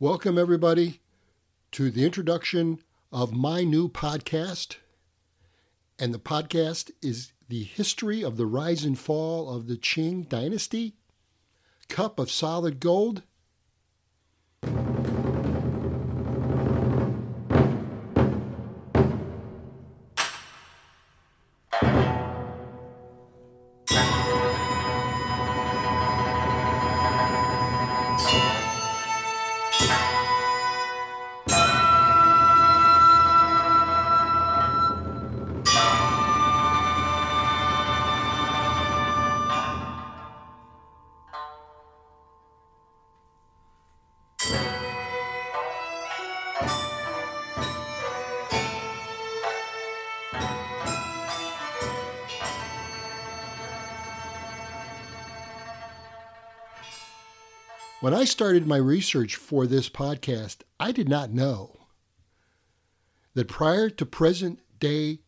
Welcome, everybody, to the introduction of my new podcast. And the podcast is The History of the Rise and Fall of the Qing Dynasty, Cup of Solid Gold. When I started my research for this podcast, I did not know that prior to present day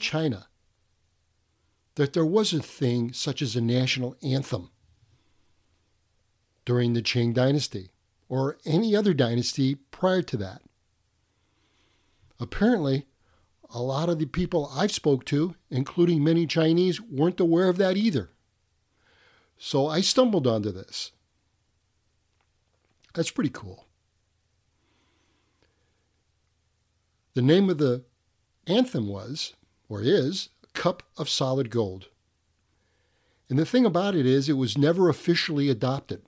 China, that there was a thing such as a national anthem during the Qing dynasty or any other dynasty prior to that. Apparently, a lot of the people I've spoke to, including many Chinese, weren't aware of that either. So I stumbled onto this. That's pretty cool. The name of the anthem was, or is, Cup of Solid Gold. And the thing about it is, it was never officially adopted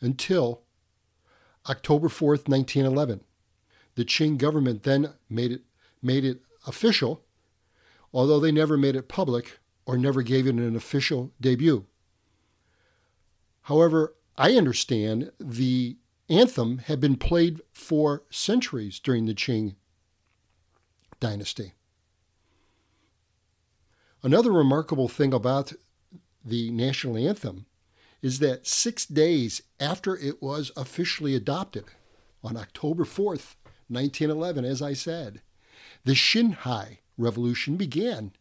until October 4th, 1911. The Qing government then made it, made it official, although they never made it public or never gave it an official debut. However, I understand the anthem had been played for centuries during the Qing dynasty. Another remarkable thing about the national anthem is that six days after it was officially adopted, on October 4th, 1911, as I said, the Xinhai Revolution began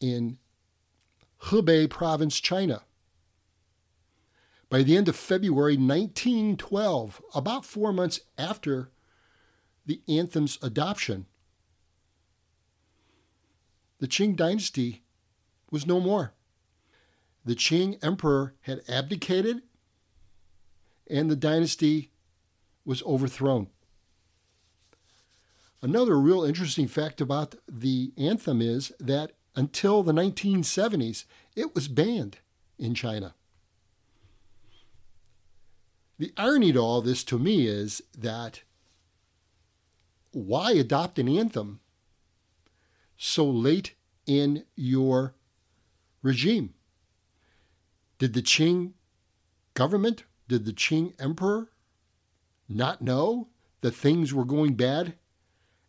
in Hebei Province, China. By the end of February 1912, about four months after the anthem's adoption, the Qing dynasty was no more. The Qing emperor had abdicated and the dynasty was overthrown. Another real interesting fact about the anthem is that until the 1970s, it was banned in China. The irony to all this to me is that why adopt an anthem so late in your regime? Did the Qing government, did the Qing emperor not know that things were going bad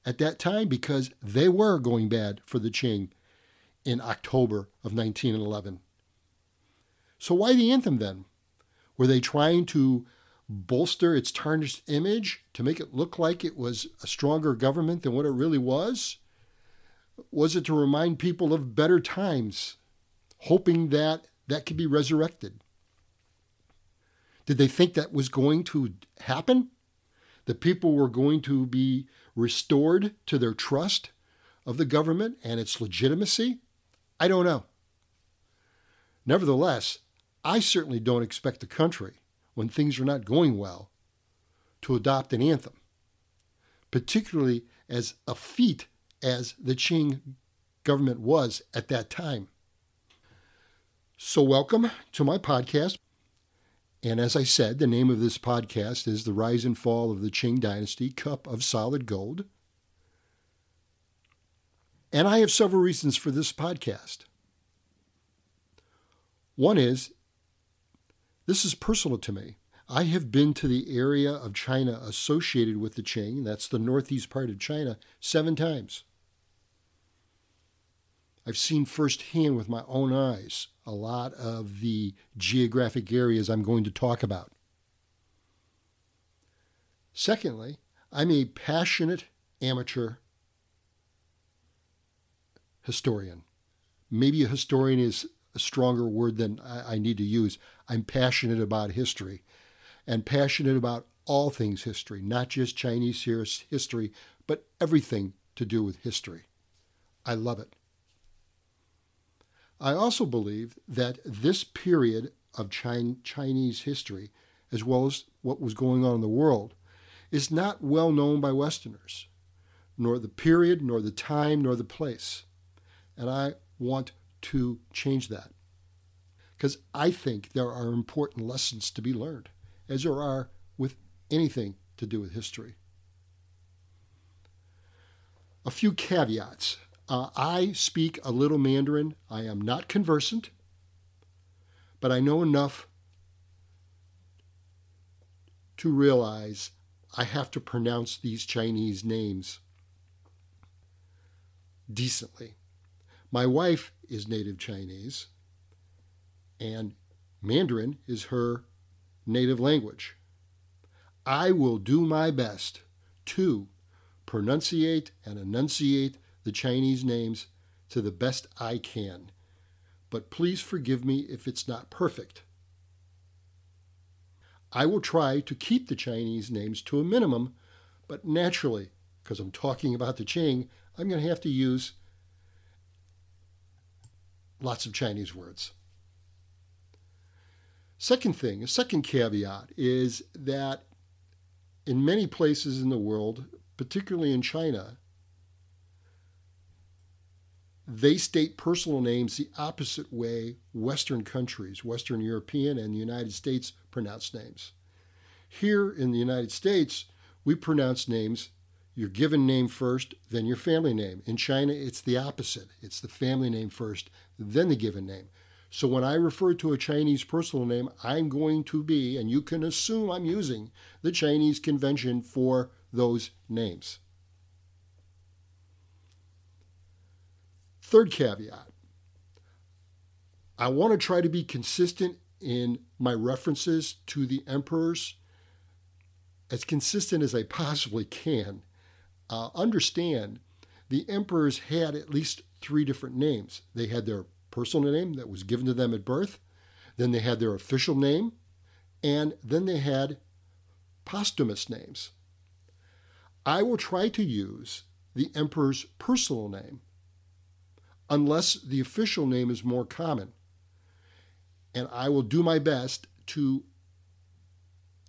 at that time? Because they were going bad for the Qing in October of 1911. So, why the anthem then? Were they trying to bolster its tarnished image to make it look like it was a stronger government than what it really was? Was it to remind people of better times, hoping that that could be resurrected? Did they think that was going to happen? That people were going to be restored to their trust of the government and its legitimacy? I don't know. Nevertheless, I certainly don't expect the country, when things are not going well, to adopt an anthem, particularly as effete as the Qing government was at that time. So, welcome to my podcast. And as I said, the name of this podcast is The Rise and Fall of the Qing Dynasty Cup of Solid Gold. And I have several reasons for this podcast. One is this is personal to me. I have been to the area of China associated with the Qing, that's the northeast part of China, seven times. I've seen firsthand with my own eyes a lot of the geographic areas I'm going to talk about. Secondly, I'm a passionate amateur historian. Maybe a historian is a stronger word than I, I need to use. I'm passionate about history and passionate about all things history, not just Chinese history, but everything to do with history. I love it. I also believe that this period of Chinese history, as well as what was going on in the world, is not well known by Westerners, nor the period, nor the time, nor the place. And I want to change that. Because I think there are important lessons to be learned, as there are with anything to do with history. A few caveats. Uh, I speak a little Mandarin. I am not conversant, but I know enough to realize I have to pronounce these Chinese names decently. My wife is native Chinese, and Mandarin is her native language. I will do my best to pronunciate and enunciate the Chinese names to the best I can, but please forgive me if it's not perfect. I will try to keep the Chinese names to a minimum, but naturally, because I'm talking about the Qing, I'm going to have to use lots of Chinese words. Second thing, a second caveat is that in many places in the world, particularly in China, they state personal names the opposite way Western countries, Western European and the United States, pronounce names. Here in the United States, we pronounce names your given name first, then your family name. In China, it's the opposite. It's the family name first, then the given name. So when I refer to a Chinese personal name, I'm going to be, and you can assume I'm using, the Chinese convention for those names. Third caveat I want to try to be consistent in my references to the emperors, as consistent as I possibly can. Uh, understand the emperors had at least three different names. They had their personal name that was given to them at birth, then they had their official name, and then they had posthumous names. I will try to use the emperor's personal name unless the official name is more common. And I will do my best to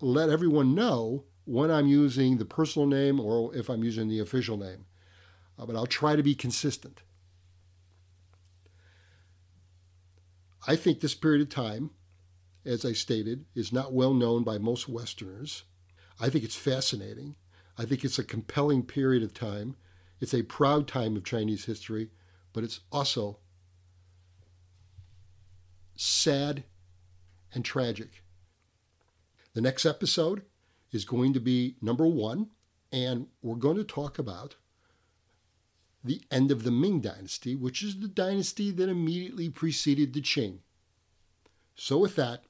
let everyone know when I'm using the personal name or if I'm using the official name. Uh, but I'll try to be consistent. I think this period of time, as I stated, is not well known by most Westerners. I think it's fascinating. I think it's a compelling period of time. It's a proud time of Chinese history, but it's also sad and tragic. The next episode is going to be number one, and we're going to talk about the end of the Ming Dynasty, which is the dynasty that immediately preceded the Qing. So, with that,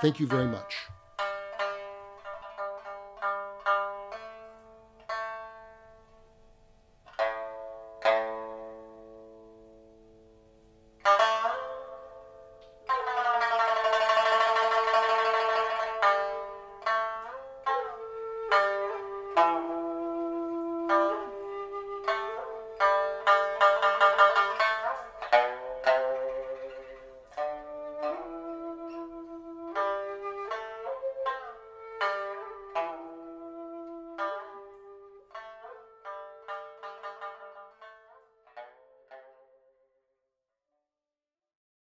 thank you very much.